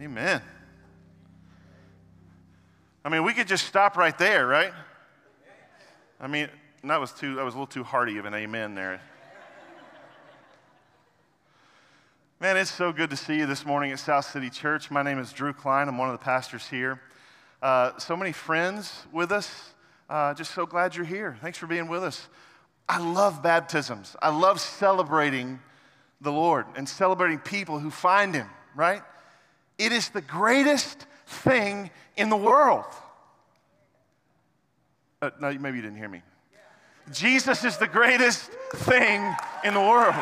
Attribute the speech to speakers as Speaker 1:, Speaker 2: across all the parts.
Speaker 1: Amen. I mean, we could just stop right there, right? I mean, that was too that was a little too hearty of an amen there. Man, it's so good to see you this morning at South City Church. My name is Drew Klein. I'm one of the pastors here. Uh, so many friends with us. Uh, just so glad you're here. Thanks for being with us. I love baptisms. I love celebrating the Lord and celebrating people who find Him, right? It is the greatest thing in the world. Uh, no, maybe you didn't hear me. Jesus is the greatest thing in the world.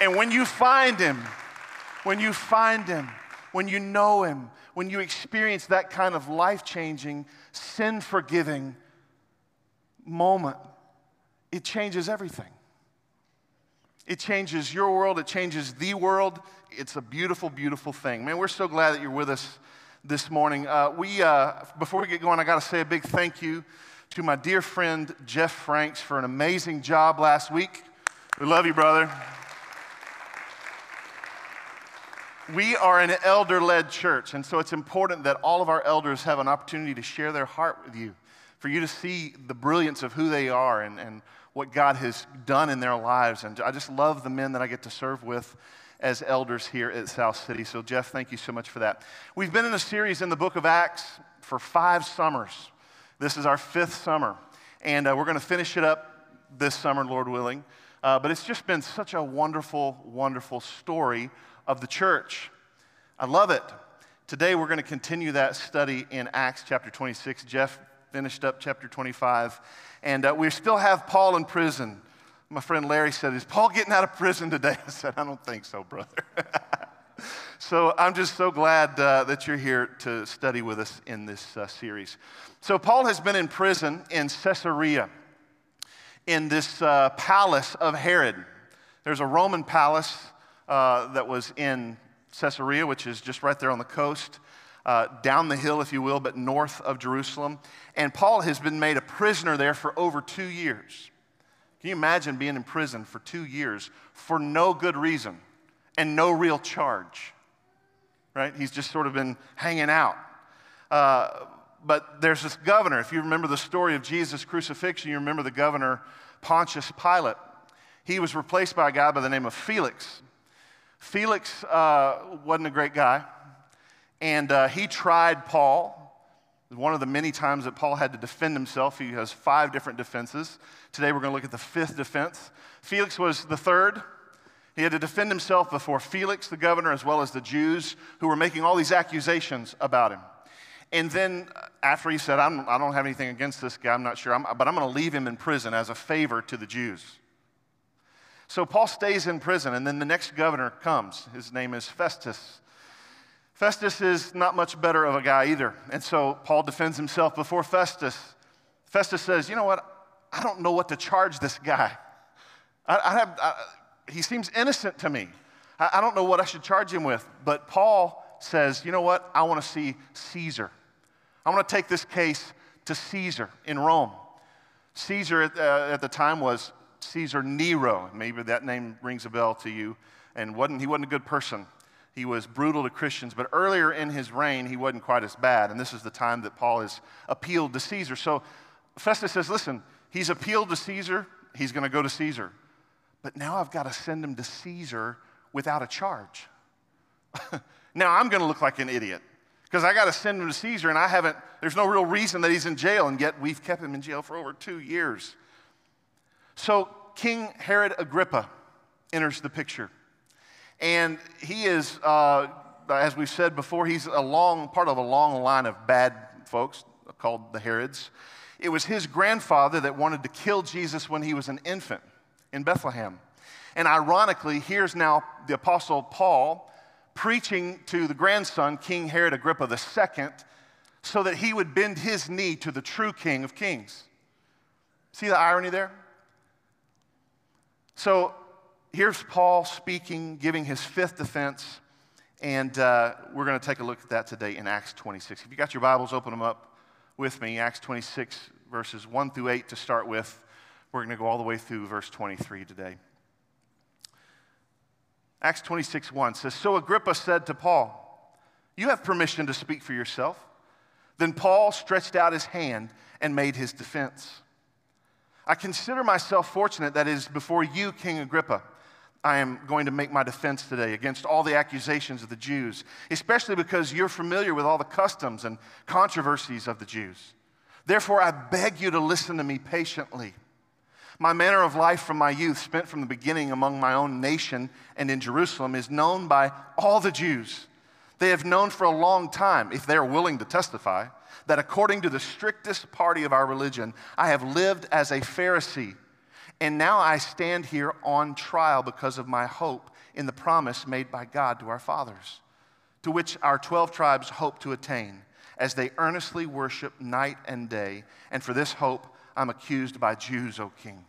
Speaker 1: And when you find him, when you find him, when you know him, when you experience that kind of life changing, sin forgiving moment, it changes everything. It changes your world, it changes the world. It's a beautiful, beautiful thing. Man, we're so glad that you're with us this morning. Uh, we, uh, before we get going, I got to say a big thank you to my dear friend Jeff Franks for an amazing job last week. We love you, brother. We are an elder led church, and so it's important that all of our elders have an opportunity to share their heart with you, for you to see the brilliance of who they are and, and what God has done in their lives. And I just love the men that I get to serve with as elders here at South City. So, Jeff, thank you so much for that. We've been in a series in the book of Acts for five summers. This is our fifth summer, and uh, we're going to finish it up this summer, Lord willing. Uh, but it's just been such a wonderful, wonderful story of the church. I love it. Today we're going to continue that study in Acts chapter 26. Jeff finished up chapter 25, and uh, we still have Paul in prison. My friend Larry said, Is Paul getting out of prison today? I said, I don't think so, brother. so I'm just so glad uh, that you're here to study with us in this uh, series. So, Paul has been in prison in Caesarea, in this uh, palace of Herod. There's a Roman palace uh, that was in Caesarea, which is just right there on the coast, uh, down the hill, if you will, but north of Jerusalem. And Paul has been made a prisoner there for over two years. Can you imagine being in prison for two years for no good reason and no real charge? Right? He's just sort of been hanging out. Uh, but there's this governor. If you remember the story of Jesus' crucifixion, you remember the governor Pontius Pilate. He was replaced by a guy by the name of Felix. Felix uh, wasn't a great guy, and uh, he tried Paul. One of the many times that Paul had to defend himself, he has five different defenses. Today we're going to look at the fifth defense. Felix was the third. He had to defend himself before Felix, the governor, as well as the Jews who were making all these accusations about him. And then uh, after he said, I'm, I do not have anything against this guy, I'm not sure, I'm, but I'm going to leave him in prison as a favor to the Jews. So Paul stays in prison, and then the next governor comes. His name is Festus. Festus is not much better of a guy either. And so Paul defends himself before Festus. Festus says, You know what? I don't know what to charge this guy. I, I have, I, he seems innocent to me. I, I don't know what I should charge him with. But Paul says, You know what? I want to see Caesar. I want to take this case to Caesar in Rome. Caesar at, uh, at the time was Caesar Nero. Maybe that name rings a bell to you. And wasn't, he wasn't a good person. He was brutal to Christians. But earlier in his reign, he wasn't quite as bad. And this is the time that Paul has appealed to Caesar. So Festus says, listen, he's appealed to Caesar. He's going to go to Caesar. But now I've got to send him to Caesar without a charge. now I'm going to look like an idiot because I got to send him to Caesar and I haven't, there's no real reason that he's in jail, and yet we've kept him in jail for over two years. So King Herod Agrippa enters the picture. And he is, uh, as we've said before, he's a long, part of a long line of bad folks called the Herods. It was his grandfather that wanted to kill Jesus when he was an infant in Bethlehem. And ironically, here's now the Apostle Paul preaching to the grandson, King Herod Agrippa II, so that he would bend his knee to the true King of Kings. See the irony there? So here's Paul speaking, giving his fifth defense, and uh, we're going to take a look at that today in Acts 26. If you got your Bibles, open them up with me. Acts 26, verses 1 through 8 to start with. We're going to go all the way through verse 23 today. Acts 26 1 says, So Agrippa said to Paul, You have permission to speak for yourself. Then Paul stretched out his hand and made his defense. I consider myself fortunate that it is before you, King Agrippa, I am going to make my defense today against all the accusations of the Jews, especially because you're familiar with all the customs and controversies of the Jews. Therefore, I beg you to listen to me patiently. My manner of life from my youth, spent from the beginning among my own nation and in Jerusalem, is known by all the Jews. They have known for a long time, if they are willing to testify, that according to the strictest party of our religion, I have lived as a Pharisee. And now I stand here on trial because of my hope in the promise made by God to our fathers, to which our 12 tribes hope to attain as they earnestly worship night and day. And for this hope, I'm accused by Jews, O king.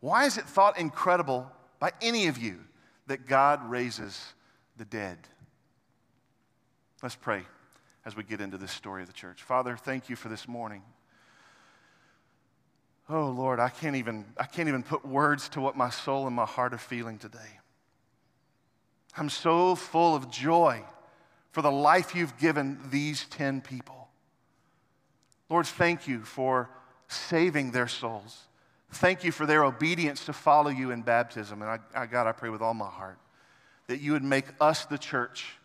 Speaker 1: Why is it thought incredible by any of you that God raises the dead? Let's pray as we get into this story of the church. Father, thank you for this morning. Oh Lord, I can't even I can't even put words to what my soul and my heart are feeling today. I'm so full of joy for the life you've given these 10 people. Lord, thank you for saving their souls. Thank you for their obedience to follow you in baptism. And I, I, God, I pray with all my heart that you would make us the church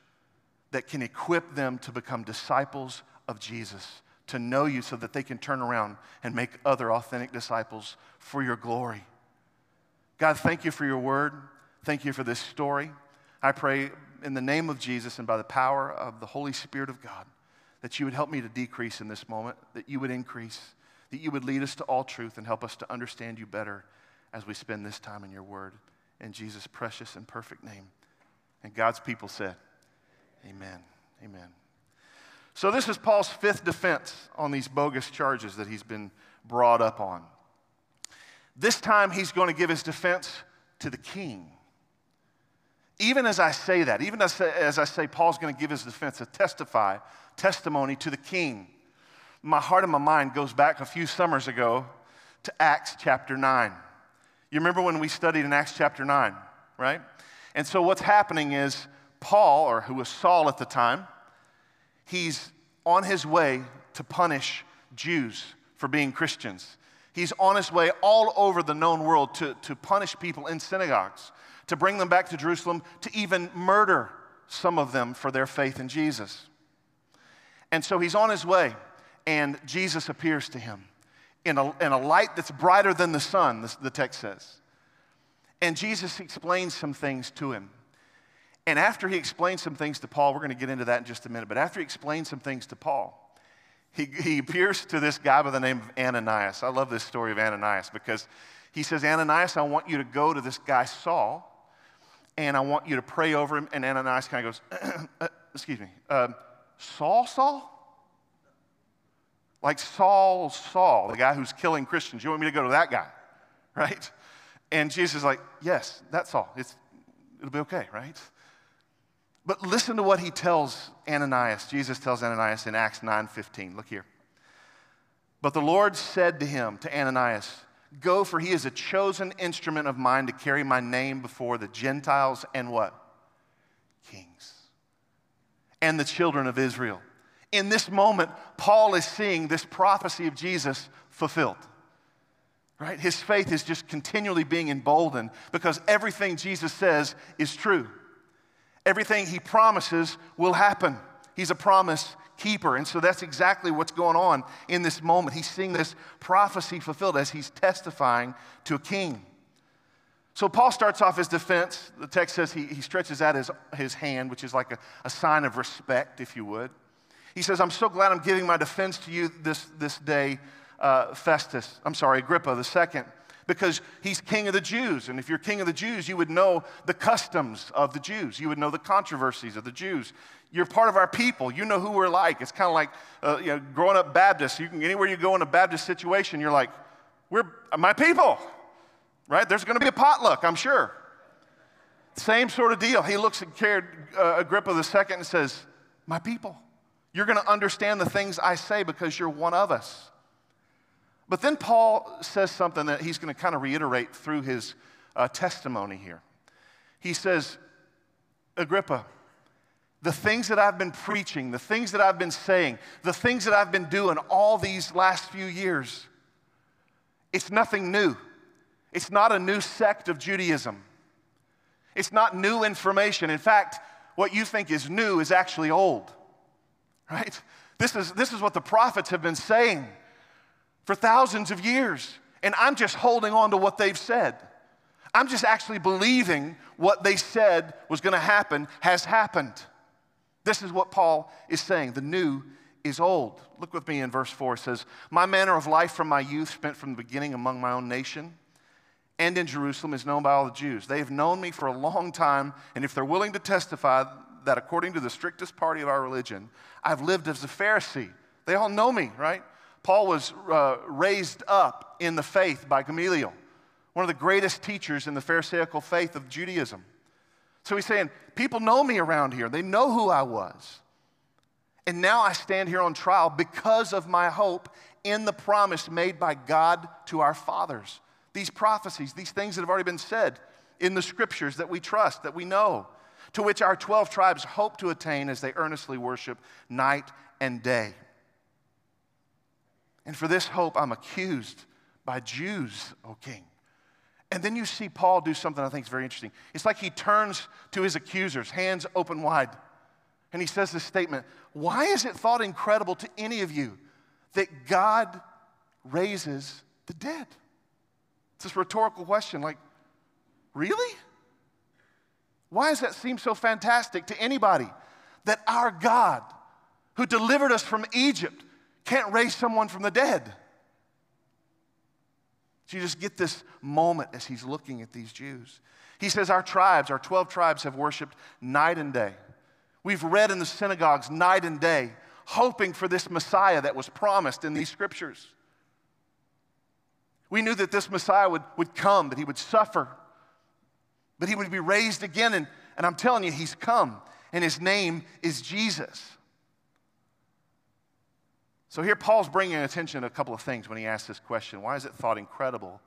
Speaker 1: that can equip them to become disciples of Jesus, to know you so that they can turn around and make other authentic disciples for your glory. God, thank you for your word. Thank you for this story. I pray in the name of Jesus and by the power of the Holy Spirit of God that you would help me to decrease in this moment, that you would increase that you would lead us to all truth and help us to understand you better as we spend this time in your word. In Jesus' precious and perfect name. And God's people said, Amen. Amen. So, this is Paul's fifth defense on these bogus charges that he's been brought up on. This time, he's going to give his defense to the king. Even as I say that, even as, as I say Paul's going to give his defense, a testify, testimony to the king my heart and my mind goes back a few summers ago to Acts chapter 9. You remember when we studied in Acts chapter 9, right? And so what's happening is Paul, or who was Saul at the time, he's on his way to punish Jews for being Christians. He's on his way all over the known world to, to punish people in synagogues, to bring them back to Jerusalem, to even murder some of them for their faith in Jesus. And so he's on his way and Jesus appears to him in a, in a light that's brighter than the sun, the, the text says. And Jesus explains some things to him. And after he explains some things to Paul, we're going to get into that in just a minute, but after he explains some things to Paul, he, he appears to this guy by the name of Ananias. I love this story of Ananias because he says, Ananias, I want you to go to this guy Saul, and I want you to pray over him. And Ananias kind of goes, uh, Excuse me, uh, Saul, Saul? Like Saul, Saul, the guy who's killing Christians. You want me to go to that guy, right? And Jesus is like, yes, that's Saul. It's, it'll be okay, right? But listen to what he tells Ananias. Jesus tells Ananias in Acts 9:15. Look here. But the Lord said to him, to Ananias, Go, for he is a chosen instrument of mine to carry my name before the Gentiles and what? Kings. And the children of Israel. In this moment, Paul is seeing this prophecy of Jesus fulfilled. Right? His faith is just continually being emboldened because everything Jesus says is true. Everything he promises will happen. He's a promise keeper. And so that's exactly what's going on in this moment. He's seeing this prophecy fulfilled as he's testifying to a king. So Paul starts off his defense. The text says he, he stretches out his, his hand, which is like a, a sign of respect, if you would. He says, I'm so glad I'm giving my defense to you this, this day, uh, Festus. I'm sorry, Agrippa the second, because he's king of the Jews. And if you're king of the Jews, you would know the customs of the Jews, you would know the controversies of the Jews. You're part of our people. You know who we're like. It's kind of like uh, you know, growing up Baptist. You can, anywhere you go in a Baptist situation, you're like, we're my people, right? There's going to be a potluck, I'm sure. Same sort of deal. He looks at uh, Agrippa second and says, my people. You're going to understand the things I say because you're one of us. But then Paul says something that he's going to kind of reiterate through his uh, testimony here. He says, Agrippa, the things that I've been preaching, the things that I've been saying, the things that I've been doing all these last few years, it's nothing new. It's not a new sect of Judaism. It's not new information. In fact, what you think is new is actually old, right? This is, this is what the prophets have been saying for thousands of years. And I'm just holding on to what they've said. I'm just actually believing what they said was going to happen has happened. This is what Paul is saying. The new is old. Look with me in verse 4. It says, My manner of life from my youth, spent from the beginning among my own nation and in Jerusalem, is known by all the Jews. They have known me for a long time, and if they're willing to testify that according to the strictest party of our religion, I've lived as a Pharisee. They all know me, right? Paul was uh, raised up in the faith by Gamaliel, one of the greatest teachers in the Pharisaical faith of Judaism. So he's saying, People know me around here, they know who I was. And now I stand here on trial because of my hope in the promise made by God to our fathers. These prophecies, these things that have already been said in the scriptures that we trust, that we know, to which our 12 tribes hope to attain as they earnestly worship night and day. And for this hope, I'm accused by Jews, O king. And then you see Paul do something I think is very interesting. It's like he turns to his accusers, hands open wide, and he says this statement Why is it thought incredible to any of you that God raises the dead? It's this rhetorical question like, really? Why does that seem so fantastic to anybody that our God, who delivered us from Egypt, can't raise someone from the dead? So you just get this moment as he's looking at these Jews. He says, Our tribes, our 12 tribes, have worshiped night and day. We've read in the synagogues night and day, hoping for this Messiah that was promised in these scriptures. We knew that this Messiah would, would come, that he would suffer, but he would be raised again. And, and I'm telling you, he's come, and his name is Jesus. So here Paul's bringing attention to a couple of things when he asks this question. Why is it thought incredible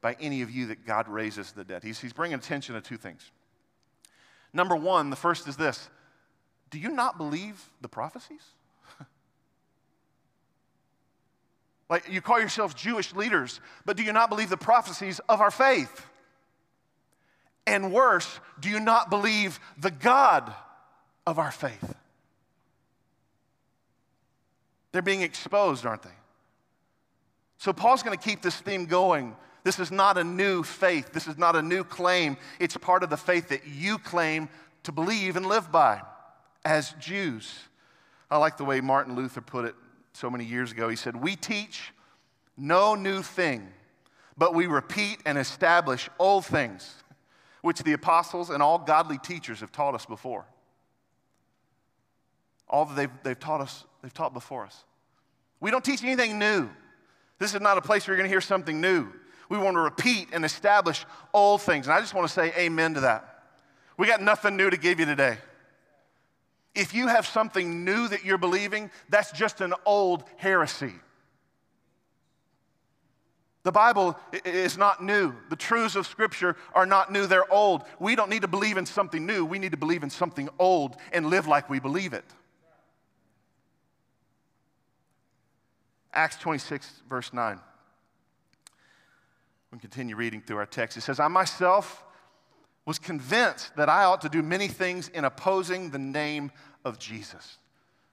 Speaker 1: by any of you that God raises the dead? He's, he's bringing attention to two things. Number one, the first is this Do you not believe the prophecies? like you call yourselves Jewish leaders, but do you not believe the prophecies of our faith? And worse, do you not believe the God of our faith? They're being exposed, aren't they? So Paul's going to keep this theme going. This is not a new faith. This is not a new claim. It's part of the faith that you claim to believe and live by as Jews. I like the way Martin Luther put it so many years ago. He said, We teach no new thing, but we repeat and establish old things, which the apostles and all godly teachers have taught us before all that they've, they've taught us, they've taught before us. We don't teach anything new. This is not a place where you're going to hear something new. We want to repeat and establish old things. And I just want to say amen to that. We got nothing new to give you today. If you have something new that you're believing, that's just an old heresy. The Bible is not new. The truths of Scripture are not new, they're old. We don't need to believe in something new. We need to believe in something old and live like we believe it. Acts 26, verse 9. We continue reading through our text. It says, I myself was convinced that I ought to do many things in opposing the name of Jesus.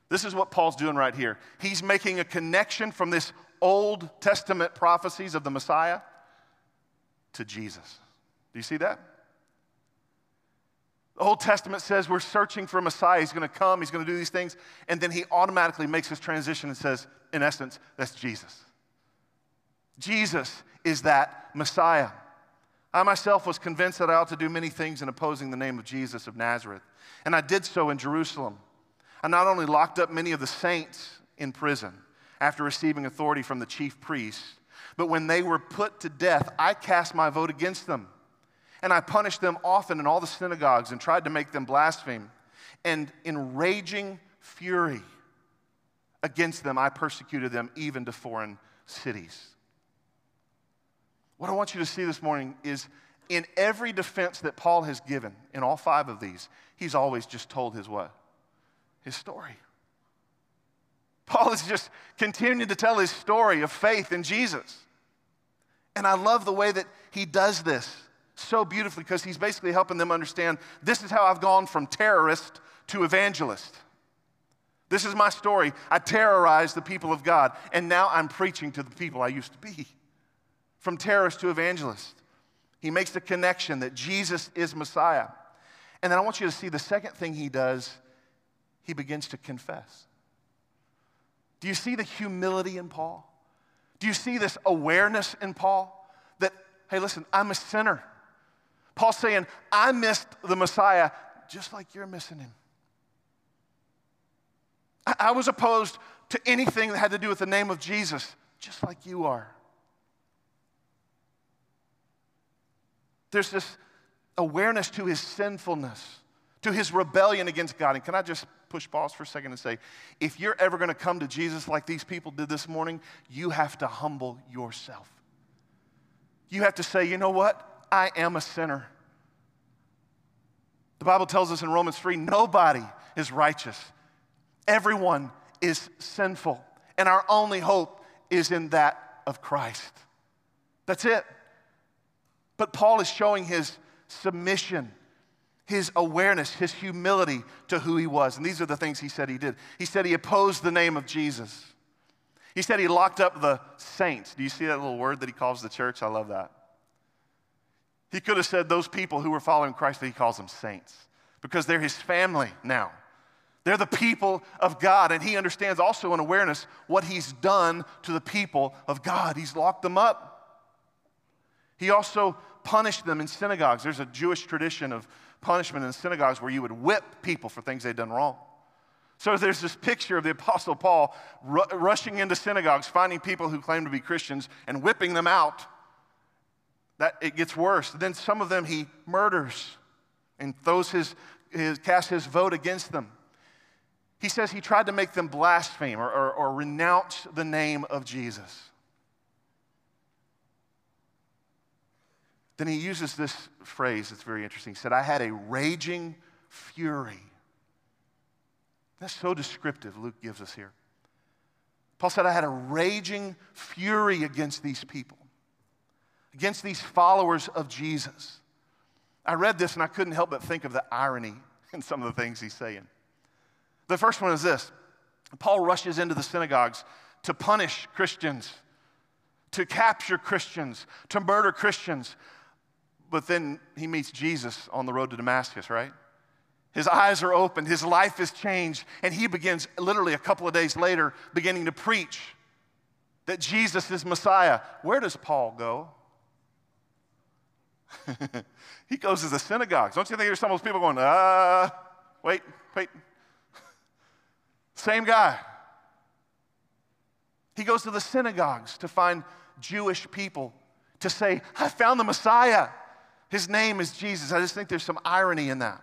Speaker 1: This is what Paul's doing right here. He's making a connection from this Old Testament prophecies of the Messiah to Jesus. Do you see that? The Old Testament says we're searching for a Messiah. He's going to come, he's going to do these things. And then he automatically makes this transition and says, in essence, that's Jesus. Jesus is that Messiah. I myself was convinced that I ought to do many things in opposing the name of Jesus of Nazareth. And I did so in Jerusalem. I not only locked up many of the saints in prison after receiving authority from the chief priests, but when they were put to death, I cast my vote against them and I punished them often in all the synagogues and tried to make them blaspheme. And in raging fury against them, I persecuted them even to foreign cities. What I want you to see this morning is in every defense that Paul has given, in all five of these, he's always just told his what? His story. Paul is just continuing to tell his story of faith in Jesus. And I love the way that he does this so beautifully because he's basically helping them understand this is how I've gone from terrorist to evangelist. This is my story. I terrorized the people of God, and now I'm preaching to the people I used to be. From terrorist to evangelist. He makes the connection that Jesus is Messiah. And then I want you to see the second thing he does, he begins to confess. Do you see the humility in Paul? Do you see this awareness in Paul that, hey, listen, I'm a sinner. Paul's saying, I missed the Messiah just like you're missing him. I was opposed to anything that had to do with the name of Jesus, just like you are. There's this awareness to his sinfulness, to his rebellion against God. And can I just push pause for a second and say, if you're ever going to come to Jesus like these people did this morning, you have to humble yourself. You have to say, you know what? I am a sinner. The Bible tells us in Romans 3 nobody is righteous. Everyone is sinful, and our only hope is in that of Christ. That's it. But Paul is showing his submission, his awareness, his humility to who he was. And these are the things he said he did. He said he opposed the name of Jesus. He said he locked up the saints. Do you see that little word that he calls the church? I love that. He could have said those people who were following Christ, he calls them saints because they're his family now. They're the people of God, and he understands also in awareness what he's done to the people of God. He's locked them up. He also punished them in synagogues. There's a Jewish tradition of punishment in synagogues where you would whip people for things they'd done wrong. So there's this picture of the Apostle Paul rushing into synagogues, finding people who claim to be Christians, and whipping them out. That it gets worse. Then some of them he murders and throws his, his his vote against them. He says he tried to make them blaspheme or, or, or renounce the name of Jesus. Then he uses this phrase that's very interesting. He said, I had a raging fury. That's so descriptive, Luke gives us here. Paul said, I had a raging fury against these people, against these followers of Jesus. I read this and I couldn't help but think of the irony in some of the things he's saying. The first one is this Paul rushes into the synagogues to punish Christians, to capture Christians, to murder Christians. But then he meets Jesus on the road to Damascus, right? His eyes are opened, his life is changed, and he begins literally a couple of days later beginning to preach that Jesus is Messiah. Where does Paul go? he goes to the synagogues. Don't you think there's some of those people going, uh, wait, wait, same guy. He goes to the synagogues to find Jewish people to say, I found the Messiah. His name is Jesus. I just think there's some irony in that.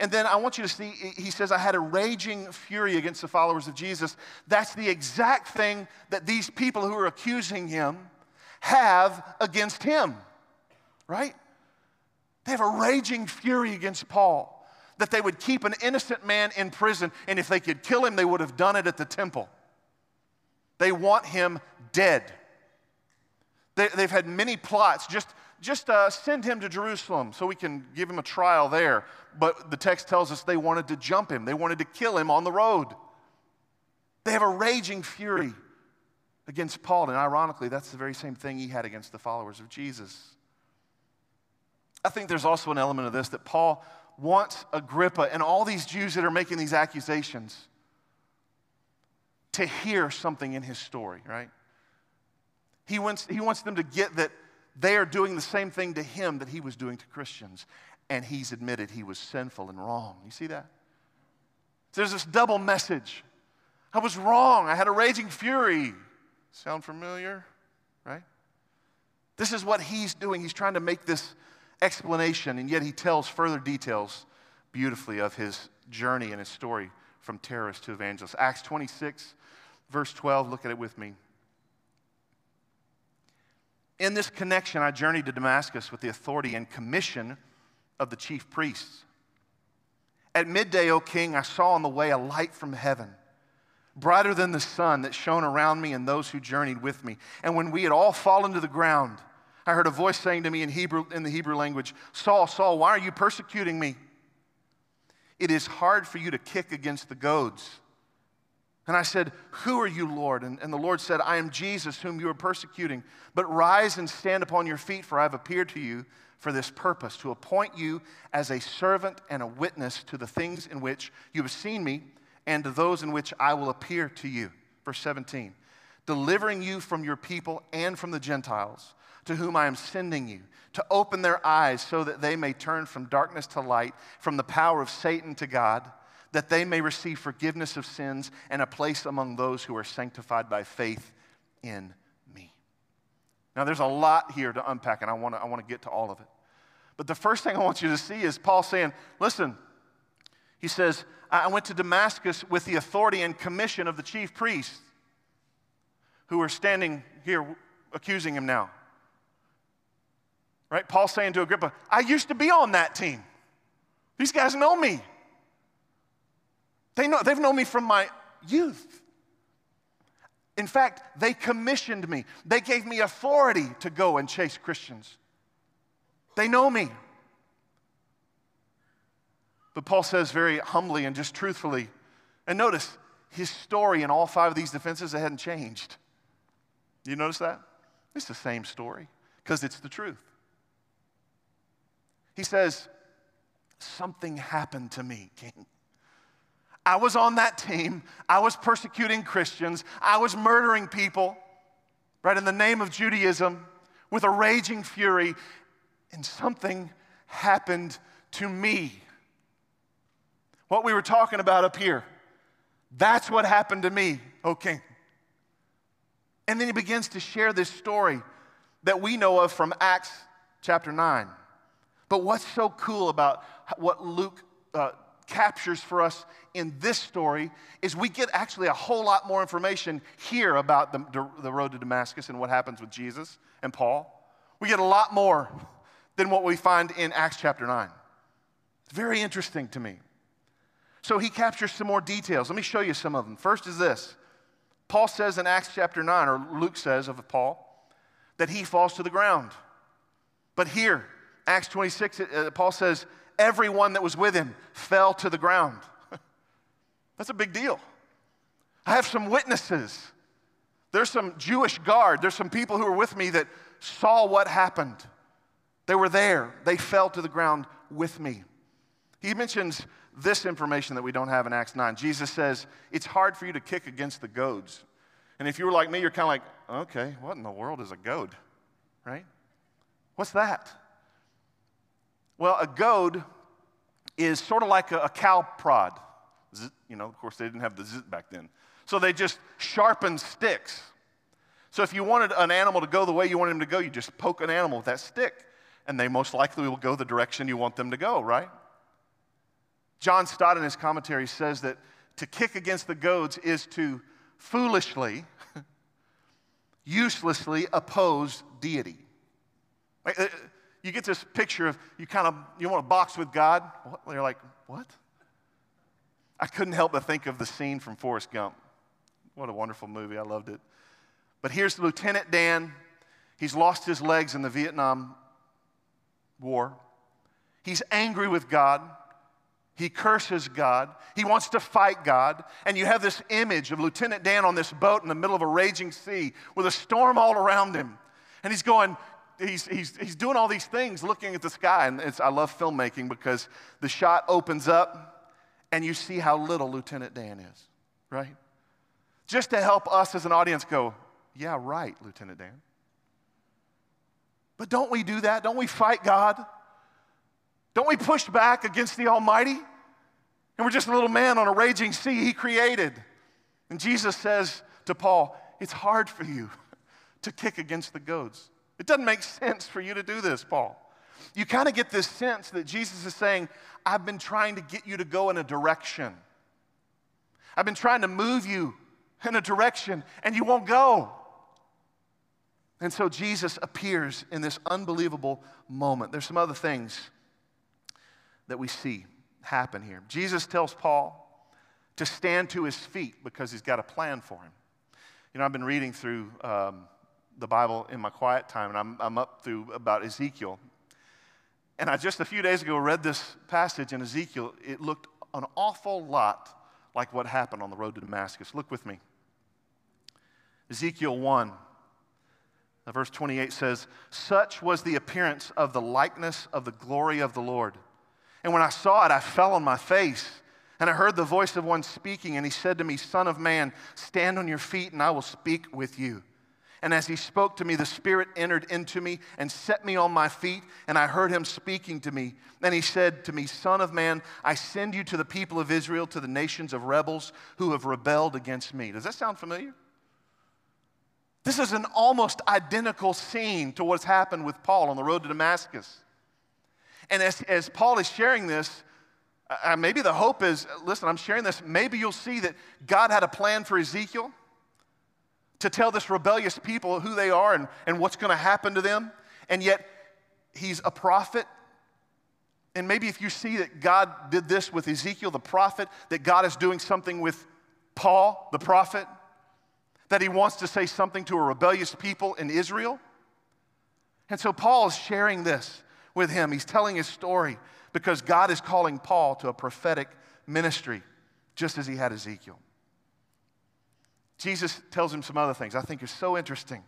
Speaker 1: And then I want you to see, he says, I had a raging fury against the followers of Jesus. That's the exact thing that these people who are accusing him have against him, right? They have a raging fury against Paul that they would keep an innocent man in prison, and if they could kill him, they would have done it at the temple. They want him dead. They, have had many plots. Just, just uh, send him to Jerusalem so we can give him a trial there. But the text tells us they wanted to jump him, they wanted to kill him on the road. They have a raging fury against Paul, and ironically, that's the very same thing he had against the followers of Jesus. I think there's also an element of this that Paul wants Agrippa and all these Jews that are making these accusations to hear something in his story, right? He wants, he wants them to get that they are doing the same thing to him that he was doing to Christians, and he's admitted he was sinful and wrong. You see that? There's this double message. I was wrong. I had a raging fury. Sound familiar? Right? This is what he's doing. He's trying to make this explanation, and yet he tells further details beautifully of his journey and his story from terrorist to evangelist. Acts 26, verse 12, look at it with me. In this connection, I journeyed to Damascus with the authority and commission of the chief priests. At midday, O king, I saw on the way a light from heaven, brighter than the sun that shone around me and those who journeyed with me. And when we had all fallen to the ground, I heard a voice saying to me in Hebrew in the Hebrew language, Saul, Saul, why are you persecuting me? It is hard for you to kick against the goads. And I said, Who are you, Lord? And, and, the Lord said, I am Jesus, whom you are persecuting. But rise and stand upon your feet, for I have appeared to you for this purpose, to appoint you as a servant and a witness to the things in which you have seen me, and to those in which I will appear to you. Verse 17, delivering you from your people and from the Gentiles, to whom I am sending you, to open their eyes so that they may turn from darkness to light, from the power of Satan to God that they may receive forgiveness of sins and a place among those who are sanctified by faith in me. Now, there's a lot here to unpack, and I want to I wanna get to all of it. But the first thing I want you to see is Paul saying, listen, he says, I went to Damascus with the authority and commission of the chief priests who are standing here accusing him now. Right? Paul saying to Agrippa, I used to be on that team. These guys know me. They know, they've known me from my youth. In fact, they commissioned me. They gave me authority to go and chase Christians. They know me. But Paul says very humbly and just truthfully, and notice his story in all five of these defenses, it hadn't changed. You notice that? It's the same story because it's the truth. He says, Something happened to me, King. I was on that team. I was persecuting Christians. I was murdering people, right, in the name of Judaism with a raging fury. And something happened to me. What we were talking about up here, that's what happened to me, O king. And then he begins to share this story that we know of from Acts chapter 9. But what's so cool about what Luke uh, captures for us in this story is we get actually a whole lot more information here about the, the road to Damascus and what happens with Jesus and Paul. We get a lot more than what we find in Acts chapter 9. It's very interesting to me. So he captures some more details. Let me show you some of them. First is this Paul says in Acts chapter 9, or Luke says of Paul, that he falls to the ground. But here, Acts 26, uh, Paul says everyone that was with him fell to the ground. That's a big deal. I have some witnesses. There's some Jewish guard. There's some people who were with me that saw what happened. They were there. They fell to the ground with me. He mentions this information that we don't have in Acts 9. Jesus says, It's hard for you to kick against the goads. And if you were like me, you're kind of like, okay, what in the world is a goad? Right? What's that? Well, a goad is sort of like a, a cow prod. You know, of course, they didn't have the zit back then. So they just sharpened sticks. So if you wanted an animal to go the way you wanted him to go, you just poke an animal with that stick, and they most likely will go the direction you want them to go, right? John Stott in his commentary says that to kick against the goads is to foolishly, uselessly oppose deity. Uh, uh, You get this picture of you kind of you want to box with God. You're like, what? I couldn't help but think of the scene from Forrest Gump. What a wonderful movie. I loved it. But here's Lieutenant Dan. He's lost his legs in the Vietnam War. He's angry with God. He curses God. He wants to fight God. And you have this image of Lieutenant Dan on this boat in the middle of a raging sea with a storm all around him. And he's going, he's, he's, he's doing all these things looking at the sky. And I love filmmaking because the shot opens up and you see how little Lieutenant Dan is, right? Just to help us as an audience go, yeah, right, Lieutenant Dan. But don't we do that? Don't we fight God? Don't we push back against the Almighty? And we're just a little man on a raging sea He created. And Jesus says to Paul, It's hard for you to kick against the goads. It doesn't make sense for you to do this, Paul. You kind of get this sense that Jesus is saying, I've been trying to get you to go in a direction. I've been trying to move you in a direction, and you won't go. And so Jesus appears in this unbelievable moment. There's some other things that we see happen here. Jesus tells Paul to stand to his feet because he's got a plan for him. You know, I've been reading through um, the Bible in my quiet time, and I'm, I'm up through about Ezekiel. And I just a few days ago read this passage in Ezekiel. It looked an awful lot like what happened on the road to Damascus. Look with me. Ezekiel 1, uh, verse 28 says, Such was the appearance of the likeness of the glory of the Lord. And when I saw it, I fell on my face. And I heard the voice of one speaking, and he said to me, Son of man, stand on your feet, and I will speak with you. And as he spoke to me, the Spirit entered into me and set me on my feet, and I heard him speaking to me. And he said to me, Son of man, I send you to the people of Israel, to the nations of rebels who have rebelled against me. Does that sound familiar? This is an almost identical scene to what's happened with Paul on the road to Damascus. And as, as Paul is sharing this, uh, maybe the hope is listen, I'm sharing this. Maybe you'll see that God had a plan for Ezekiel to tell this rebellious people who they are and, and what's going to happen to them. And yet, he's a prophet. And maybe if you see that God did this with Ezekiel, the prophet, that God is doing something with Paul, the prophet, that he wants to say something to a rebellious people in Israel. And so Paul is sharing this with him. He's telling his story because God is calling Paul to a prophetic ministry, just as he had Ezekiel. Jesus tells him some other things I think is so interesting.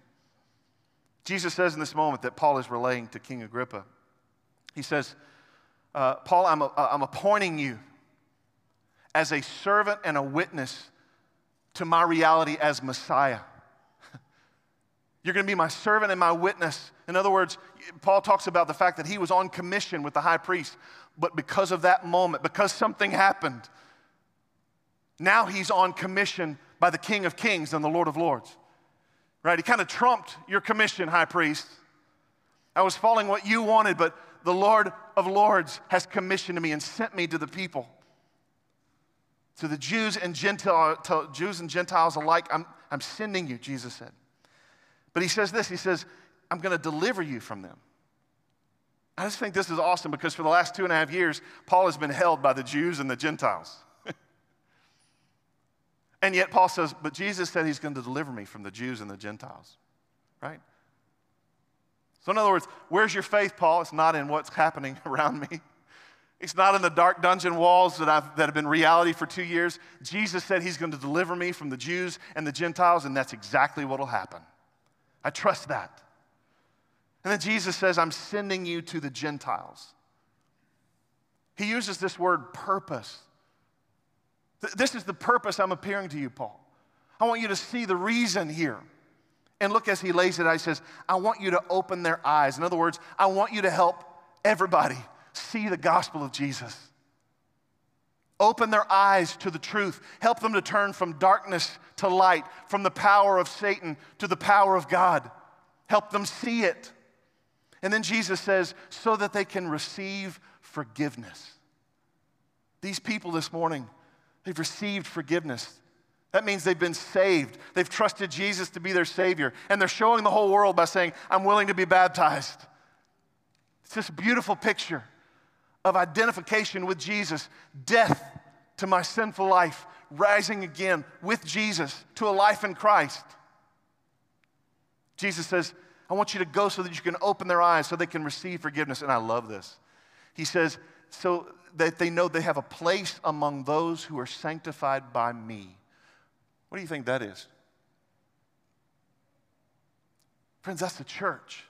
Speaker 1: Jesus says in this moment that Paul is relaying to King Agrippa. He says, uh, Paul, I'm, a, I'm appointing you as a servant and a witness to my reality as Messiah. You're going to be my servant and my witness. In other words, Paul talks about the fact that he was on commission with the high priest, but because of that moment, because something happened, now he's on commission by the King of Kings and the Lord of Lords. Right? He kind of trumped your commission, high priest. I was following what you wanted, but the Lord of Lords has commissioned me and sent me to the people. To the Jews and Gentile, Jews and Gentiles alike, I'm, I'm sending you, Jesus said. But he says this He says, I'm going to deliver you from them. I just think this is awesome because for the last two and a half years, Paul has been held by the Jews and the Gentiles. And yet Paul says, But Jesus said he's going to deliver me from the Jews and the Gentiles, right? So, in other words, where's your faith, Paul? It's not in what's happening around me. It's not in the dark dungeon walls that, I've, that have been reality for two years. Jesus said he's going to deliver me from the Jews and the Gentiles, and that's exactly what will happen. I trust that. And then Jesus says, I'm sending you to the Gentiles. He uses this word purpose. This is the purpose I'm appearing to you, Paul. I want you to see the reason here. And look as he lays it out, he says, I want you to open their eyes. In other words, I want you to help everybody see the gospel of Jesus. Open their eyes to the truth. Help them to turn from darkness to light, from the power of Satan to the power of God. Help them see it. And then Jesus says, so that they can receive forgiveness. These people this morning, they've received forgiveness. That means they've been saved. They've trusted Jesus to be their Savior. And they're showing the whole world by saying, I'm willing to be baptized. It's this beautiful picture of identification with Jesus, death to my sinful life, rising again with Jesus to a life in Christ. Jesus says, I want you to go so that you can open their eyes so they can receive forgiveness. And I love this. He says, so that they know they have a place among those who are sanctified by me. What do you think that is? Friends, that's the church.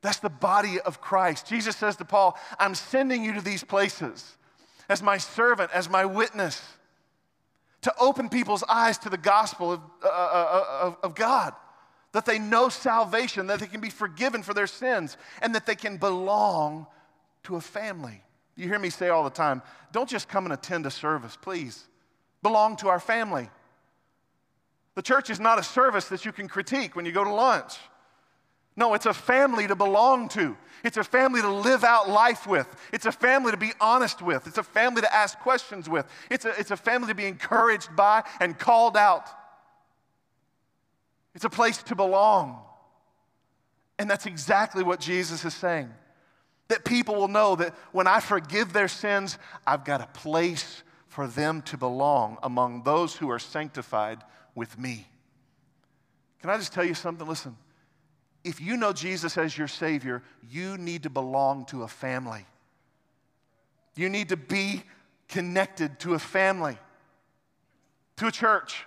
Speaker 1: That's the body of Christ. Jesus says to Paul, I'm sending you to these places as my servant, as my witness, to open people's eyes to the gospel of, uh, uh, uh, of, of God, that they know salvation, that they can be forgiven for their sins, and that they can belong to a family. You hear me say all the time, don't just come and attend a service, please. Belong to our family. The church is not a service that you can critique when you go to lunch. No, it's a family to belong to. It's a family to live out life with. It's a family to be honest with. It's a family to ask questions with. It's a, it's a family to be encouraged by and called out. it's a place to belong. And that's exactly what Jesus is saying. That people will know that when I forgive their sins, I've got a place for them to belong among those who are sanctified with me. Can I just tell you something? Listen, if you know Jesus as your Savior, you need to belong to a family. You need to be connected to a family, to a church.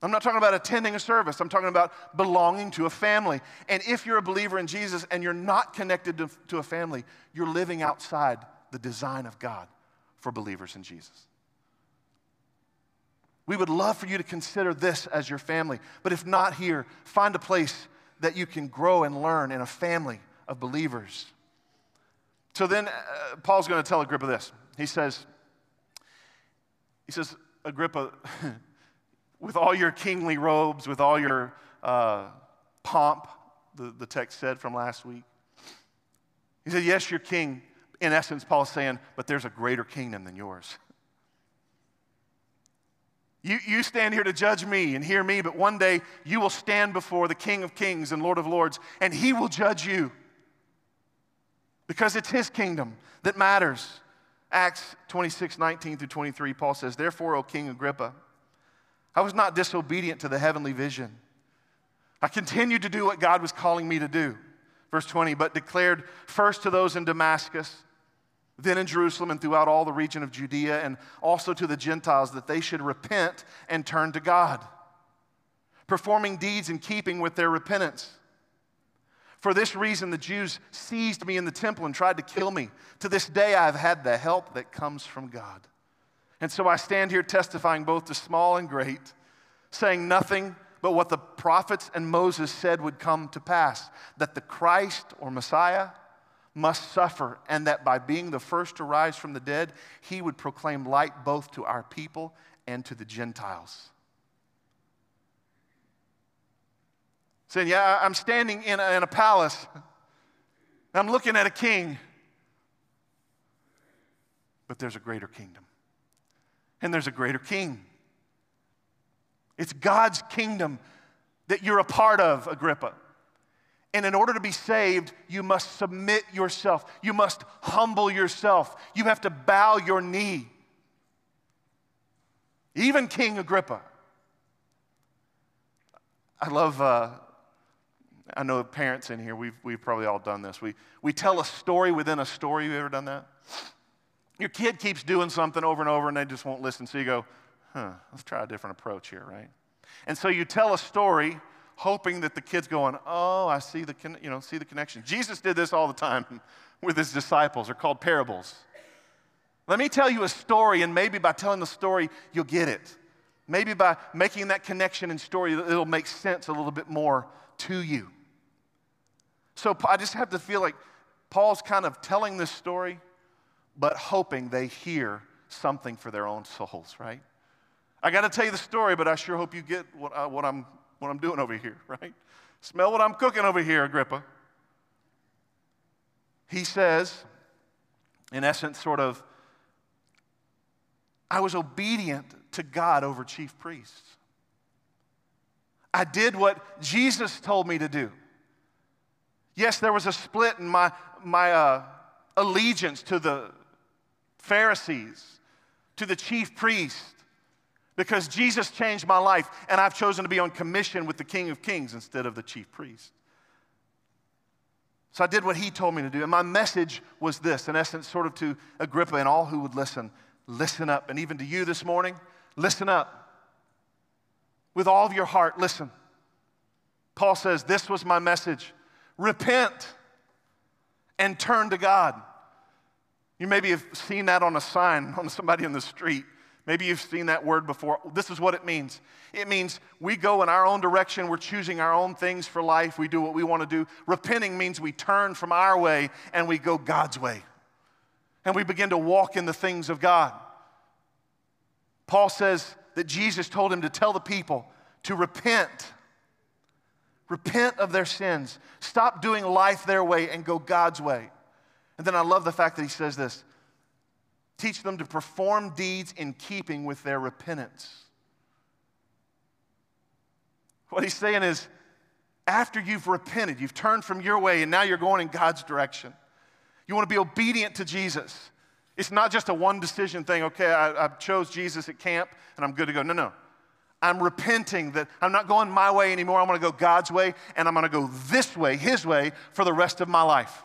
Speaker 1: I'm not talking about attending a service. I'm talking about belonging to a family. And if you're a believer in Jesus and you're not connected to, to, a family, you're living outside the design of God for believers in Jesus. We would love for you to consider this as your family. But if not here, find a place that you can grow and learn in a family of believers. So then uh, Paul's going to tell Agrippa this. He says, he says, Agrippa, with all your kingly robes, with all your uh, pomp, the, the text said from last week. He said, Yes, you're king. In essence, Paul's saying, but there's a greater kingdom than yours. You, you stand here to judge me and hear me, but one day you will stand before the King of Kings and Lord of Lords, and he will judge you. Because it's his kingdom that matters. Acts 26, 19 through 23, Paul says, Therefore, O King Agrippa, I was not disobedient to the heavenly vision. I continued to do what God was calling me to do. Verse 20, but declared first to those in Damascus then in Jerusalem and throughout all the region of Judea, and also to the Gentiles, that they should repent and turn to God, performing deeds in keeping with their repentance. For this reason, the Jews seized me in the temple and tried to kill me. To this day, I have had the help that comes from God. And so I stand here testifying both to small and great, saying nothing but what the prophets and Moses said would come to pass that the Christ or Messiah must suffer, and that by being the first to rise from the dead, he would proclaim light both to our people and to the Gentiles. Saying, Yeah, I'm standing in a, in a palace, I'm looking at a king, but there's a greater kingdom, and there's a greater king. It's God's kingdom that you're a part of, Agrippa. And in order to be saved, you must submit yourself. You must humble yourself. You have to bow your knee. Even King Agrippa. I love, uh, I know parents in here, we've, we've probably all done this. We, we tell a story within a story. You ever done that? Your kid keeps doing something over and over and they just won't listen. So you go, huh, let's try a different approach here, right? And so you tell a story hoping that the kid's going, oh, I see the, you know, see the connection. Jesus did this all the time with his disciples. They're called parables. Let me tell you a story, and maybe by telling the story, you'll get it. Maybe by making that connection and story, it'll make sense a little bit more to you. So I just have to feel like Paul's kind of telling this story, but hoping they hear something for their own souls, right? I got to tell you the story, but I sure hope you get what, I, what I'm what I'm doing over here, right? Smell what I'm cooking over here, Agrippa. He says, in essence, sort of, I was obedient to God over chief priests. I did what Jesus told me to do. Yes, there was a split in my, my uh, allegiance to the Pharisees, to the chief priest, because Jesus changed my life and I've chosen to be on commission with the King of Kings instead of the chief priest. So I did what he told me to do. And my message was this, in essence, sort of to Agrippa and all who would listen listen up. And even to you this morning, listen up. With all of your heart, listen. Paul says, This was my message repent and turn to God. You maybe have seen that on a sign on somebody in the street. Maybe you've seen that word before. This is what it means it means we go in our own direction, we're choosing our own things for life, we do what we want to do. Repenting means we turn from our way and we go God's way. And we begin to walk in the things of God. Paul says that Jesus told him to tell the people to repent. Repent of their sins. Stop doing life their way and go God's way. And then I love the fact that he says this Teach them to perform deeds in keeping with their repentance. What he's saying is, after you've repented, you've turned from your way, and now you're going in God's direction. You want to be obedient to Jesus. It's not just a one decision thing. Okay, I, I chose Jesus at camp and I'm good to go. No, no. I'm repenting that I'm not going my way anymore. I'm going to go God's way and I'm going to go this way, His way, for the rest of my life.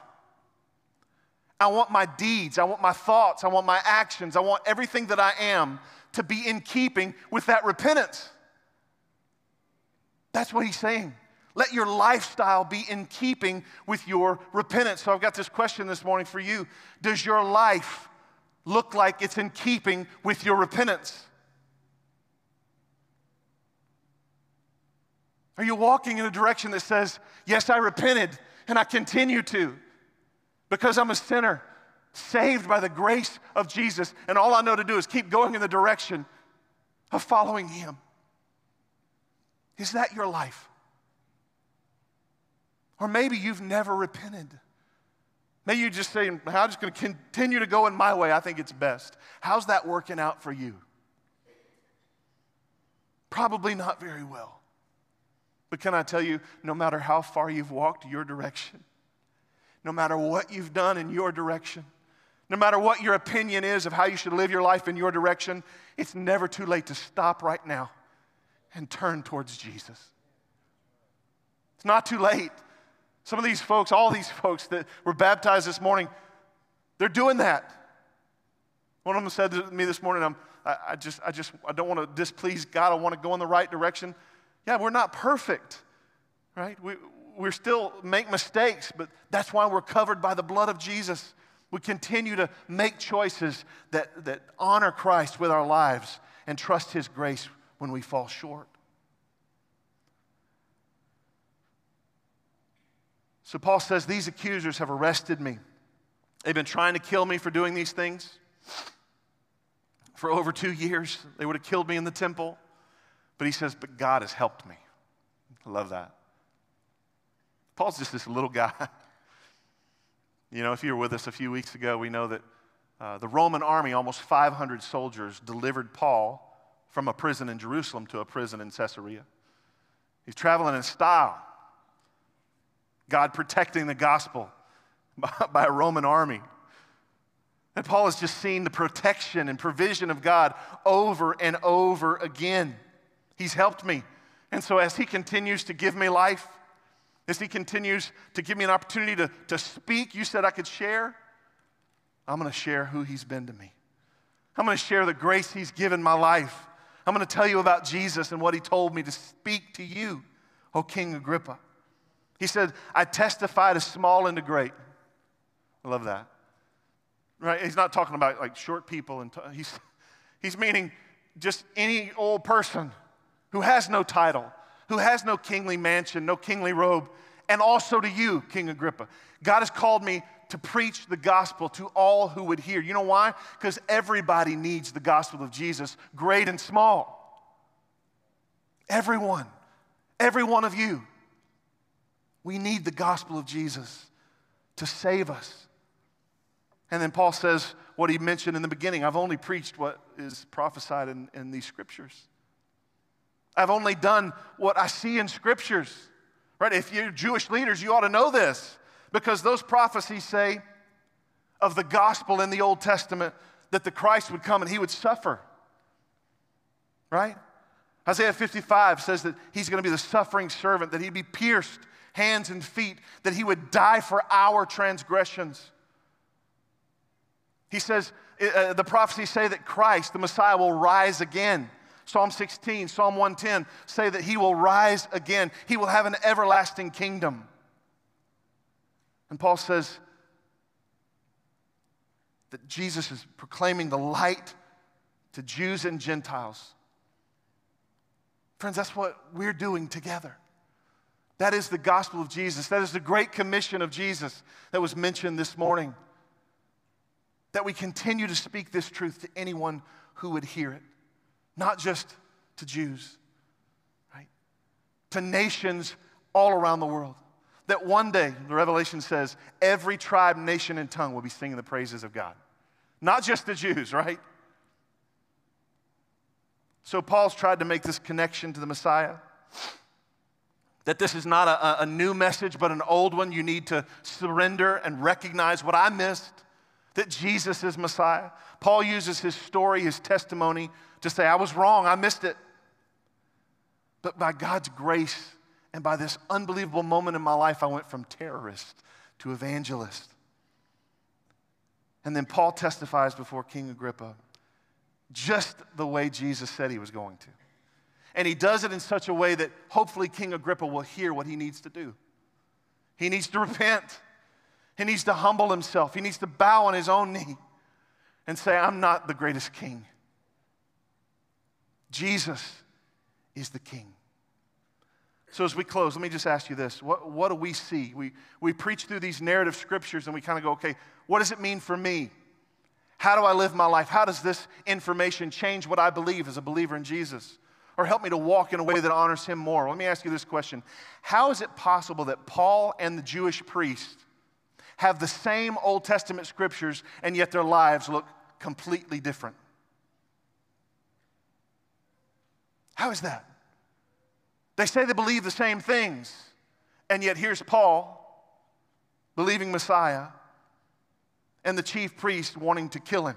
Speaker 1: I want my deeds, I want my thoughts, I want my actions, I want everything that I am to be in keeping with that repentance. That's what He's saying. Let your lifestyle be in keeping with your repentance. So I've got this question this morning for you Does your life look like it's in keeping with your repentance? Are you walking in a direction that says, Yes, I repented and I continue to because I'm a sinner, saved by the grace of Jesus, and all I know to do is keep going in the direction of following Him? Is that your life? Or maybe you've never repented. Maybe you just say, I'm just going to continue to go in my way. I think it's best. How's that working out for you? Probably not very well. But can I tell you, no matter how far you've walked your direction, no matter what you've done in your direction, no matter what your opinion is of how you should live your life in your direction, it's never too late to stop right now and turn towards Jesus. It's not too late. Some of these folks, all these folks that were baptized this morning, they're doing that. One of them said to me this morning, I'm, I, I just, I just, I don't want to displease God. I want to go in the right direction. Yeah, we're not perfect, right? We, we still make mistakes, but that's why we're covered by the blood of Jesus. We continue to make choices that, that honor Christ with our lives and trust His grace when we fall short. So Paul says, These accusers have arrested me. They've been trying to kill me for doing these things for over two years. They would have killed me in the temple. But he says, But God has helped me. I love that. Paul's just this little guy. you know, if you were with us a few weeks ago, we know that uh, the Roman army, almost 500 soldiers, delivered Paul from a prison in Jerusalem to a prison in Caesarea. He's traveling in style. God protecting the gospel by a Roman army. And Paul has just seen the protection and provision of God over and over again. He's helped me. And so, as he continues to give me life, as he continues to give me an opportunity to, to speak, you said I could share. I'm going to share who he's been to me. I'm going to share the grace he's given my life. I'm going to tell you about Jesus and what he told me to speak to you, O King Agrippa. He said, I testify to small and to great. I love that. Right? He's not talking about like short people, and t- he's, he's meaning just any old person who has no title, who has no kingly mansion, no kingly robe, and also to you, King Agrippa. God has called me to preach the gospel to all who would hear. You know why? Because everybody needs the gospel of Jesus, great and small. Everyone, every one of you. We need the gospel of Jesus to save us. And then Paul says what he mentioned in the beginning I've only preached what is prophesied in, in these scriptures. I've only done what I see in scriptures. Right? If you're Jewish leaders, you ought to know this because those prophecies say of the gospel in the Old Testament that the Christ would come and he would suffer. Right? Isaiah 55 says that he's going to be the suffering servant, that he'd be pierced hands and feet, that he would die for our transgressions. He says, uh, the prophecies say that Christ, the Messiah, will rise again. Psalm 16, Psalm 110 say that he will rise again. He will have an everlasting kingdom. And Paul says that Jesus is proclaiming the light to Jews and Gentiles. Friends, that's what we're doing together. That is the gospel of Jesus. That is the great commission of Jesus that was mentioned this morning. That we continue to speak this truth to anyone who would hear it, not just to Jews, right? To nations all around the world. That one day, the Revelation says, every tribe, nation, and tongue will be singing the praises of God. Not just the Jews, right? So Paul's tried to make this connection to the Messiah. That this is not a, a new message, but an old one. You need to surrender and recognize what I missed that Jesus is Messiah. Paul uses his story, his testimony, to say, I was wrong, I missed it. But by God's grace and by this unbelievable moment in my life, I went from terrorist to evangelist. And then Paul testifies before King Agrippa just the way Jesus said he was going to. And he does it in such a way that hopefully King Agrippa will hear what he needs to do. He needs to repent. He needs to humble himself. He needs to bow on his own knee and say, I'm not the greatest king. Jesus is the king. So, as we close, let me just ask you this. What, what do we see? We, we preach through these narrative scriptures and we kind of go, okay, what does it mean for me? How do I live my life? How does this information change what I believe as a believer in Jesus? Or help me to walk in a way that honors him more? Let me ask you this question How is it possible that Paul and the Jewish priest have the same Old Testament scriptures and yet their lives look completely different? How is that? They say they believe the same things, and yet here's Paul believing Messiah and the chief priest wanting to kill him.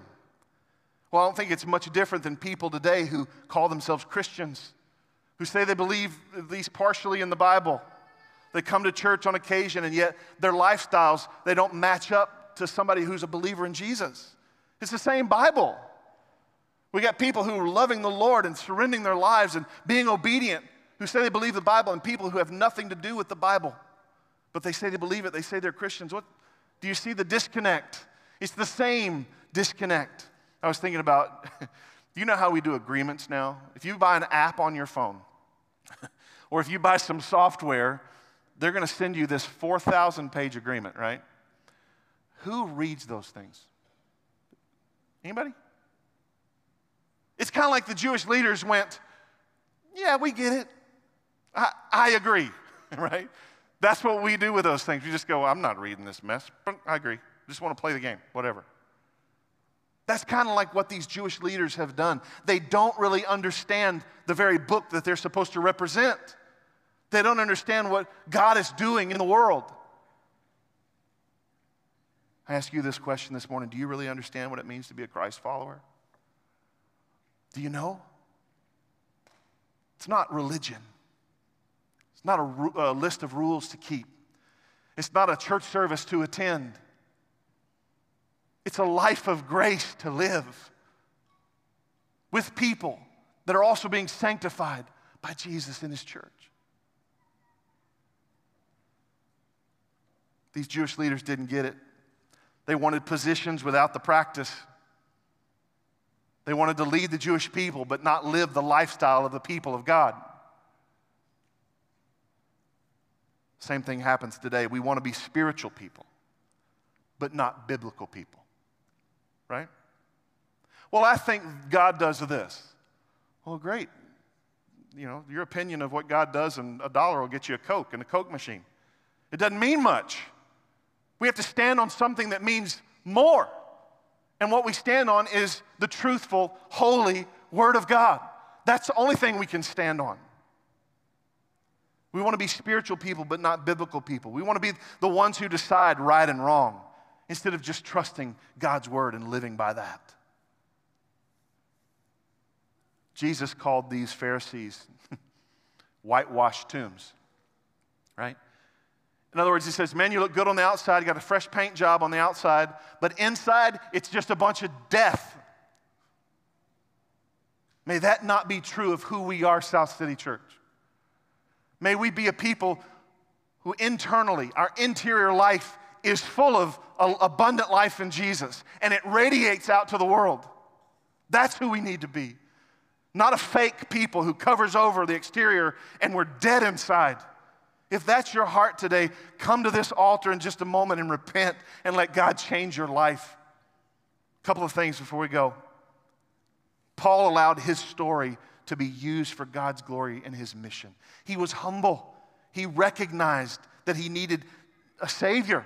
Speaker 1: Well, I don't think it's much different than people today who call themselves Christians, who say they believe at least partially in the Bible. They come to church on occasion, and yet their lifestyles, they don't match up to somebody who's a believer in Jesus. It's the same Bible. We got people who are loving the Lord and surrendering their lives and being obedient, who say they believe the Bible, and people who have nothing to do with the Bible, but they say they believe it. They say they're Christians. What do you see the disconnect? It's the same disconnect. I was thinking about, you know how we do agreements now? If you buy an app on your phone, or if you buy some software, they're going to send you this 4,000 page agreement, right? Who reads those things? Anybody? It's kind of like the Jewish leaders went, Yeah, we get it. I, I agree, right? That's what we do with those things. We just go, I'm not reading this mess, I agree. Just want to play the game, whatever. That's kind of like what these Jewish leaders have done. They don't really understand the very book that they're supposed to represent. They don't understand what God is doing in the world. I ask you this question this morning Do you really understand what it means to be a Christ follower? Do you know? It's not religion, it's not a, a list of rules to keep, it's not a church service to attend. It's a life of grace to live with people that are also being sanctified by Jesus in His church. These Jewish leaders didn't get it. They wanted positions without the practice. They wanted to lead the Jewish people, but not live the lifestyle of the people of God. Same thing happens today. We want to be spiritual people, but not biblical people. Right? Well, I think God does this. Well, great. You know, your opinion of what God does and a dollar will get you a Coke and a Coke machine. It doesn't mean much. We have to stand on something that means more. And what we stand on is the truthful, holy Word of God. That's the only thing we can stand on. We want to be spiritual people, but not biblical people. We want to be the ones who decide right and wrong instead of just trusting God's Word and living by that. Jesus called these Pharisees whitewashed tombs, right? In other words, he says, Man, you look good on the outside, you got a fresh paint job on the outside, but inside, it's just a bunch of death. May that not be true of who we are, South City Church. May we be a people who internally, our interior life is full of abundant life in Jesus, and it radiates out to the world. That's who we need to be. Not a fake people who covers over the exterior and we're dead inside. If that's your heart today, come to this altar in just a moment and repent and let God change your life. A couple of things before we go. Paul allowed his story to be used for God's glory and his mission. He was humble. He recognized that he needed a Savior.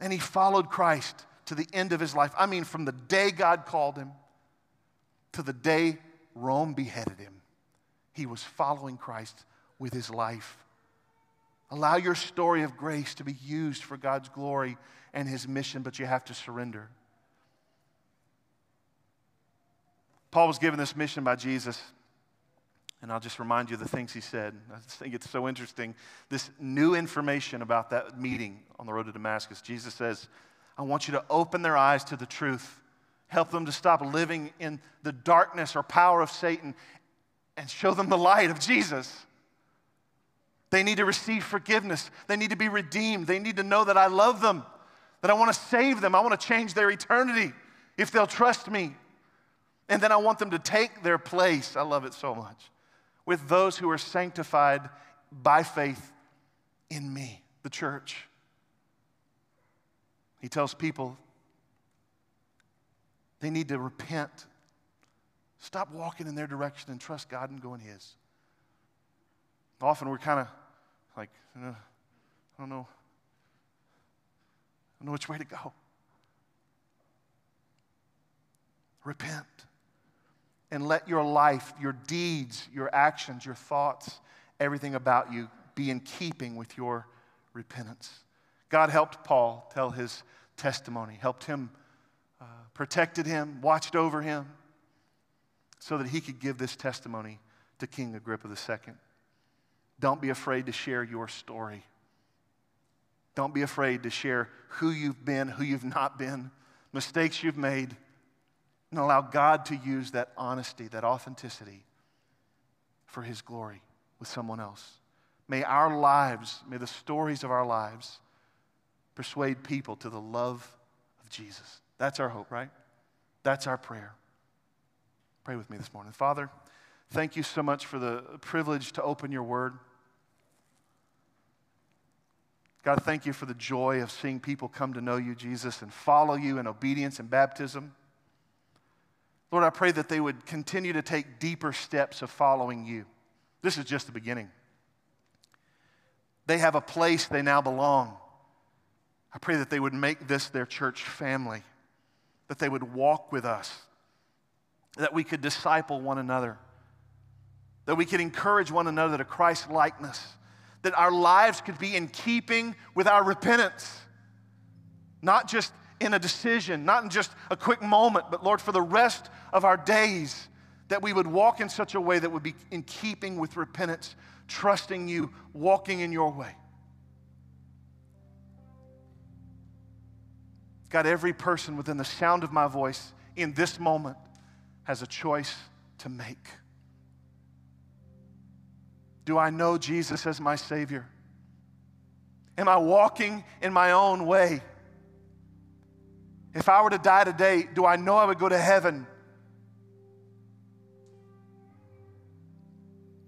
Speaker 1: And he followed Christ to the end of his life. I mean, from the day God called him to the day Rome beheaded him, he was following Christ with his life. Allow your story of grace to be used for God's glory and His mission, but you have to surrender. Paul was given this mission by Jesus. And I'll just remind you of the things he said. I think it's so interesting. This new information about that meeting on the road to Damascus. Jesus says, I want you to open their eyes to the truth, help them to stop living in the darkness or power of Satan, and show them the light of Jesus. They need to receive forgiveness. They need to be redeemed. They need to know that I love them, that I want to save them. I want to change their eternity if they'll trust me. And then I want them to take their place. I love it so much. With those who are sanctified by faith in me, the church. He tells people they need to repent, stop walking in their direction, and trust God and go in His. Often we're kind of like, uh, I don't know. I don't know which way to go. Repent. And let your life, your deeds, your actions, your thoughts, everything about you be in keeping with your repentance. God helped Paul tell his testimony, helped him, uh, protected him, watched over him, so that he could give this testimony to King Agrippa II. Don't be afraid to share your story. Don't be afraid to share who you've been, who you've not been, mistakes you've made, and allow God to use that honesty, that authenticity for His glory with someone else. May our lives, may the stories of our lives persuade people to the love of Jesus. That's our hope, right? That's our prayer. Pray with me this morning. Father, thank you so much for the privilege to open your word. God, thank you for the joy of seeing people come to know you, Jesus, and follow you in obedience and baptism. Lord, I pray that they would continue to take deeper steps of following you. This is just the beginning. They have a place they now belong. I pray that they would make this their church family, that they would walk with us, that we could disciple one another, that we could encourage one another to Christ likeness that our lives could be in keeping with our repentance. Not just in a decision, not in just a quick moment, but Lord, for the rest of our days, that we would walk in such a way that would be in keeping with repentance, trusting you, walking in your way. God, every person within the sound of my voice in this moment has a choice to make. Do I know Jesus as my Savior? Am I walking in my own way? If I were to die today, do I know I would go to heaven?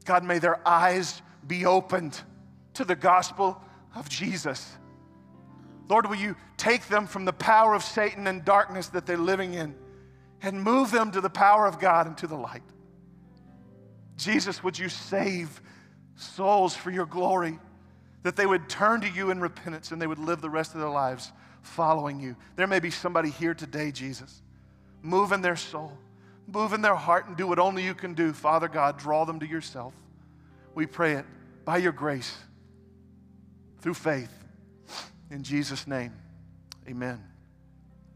Speaker 1: God, may their eyes be opened to the gospel of Jesus. Lord, will you take them from the power of Satan and darkness that they're living in and move them to the power of God and to the light? Jesus, would you save souls for your glory, that they would turn to you in repentance and they would live the rest of their lives following you. There may be somebody here today, Jesus. Move in their soul, move in their heart, and do what only you can do. Father God, draw them to yourself. We pray it by your grace, through faith. In Jesus' name, amen.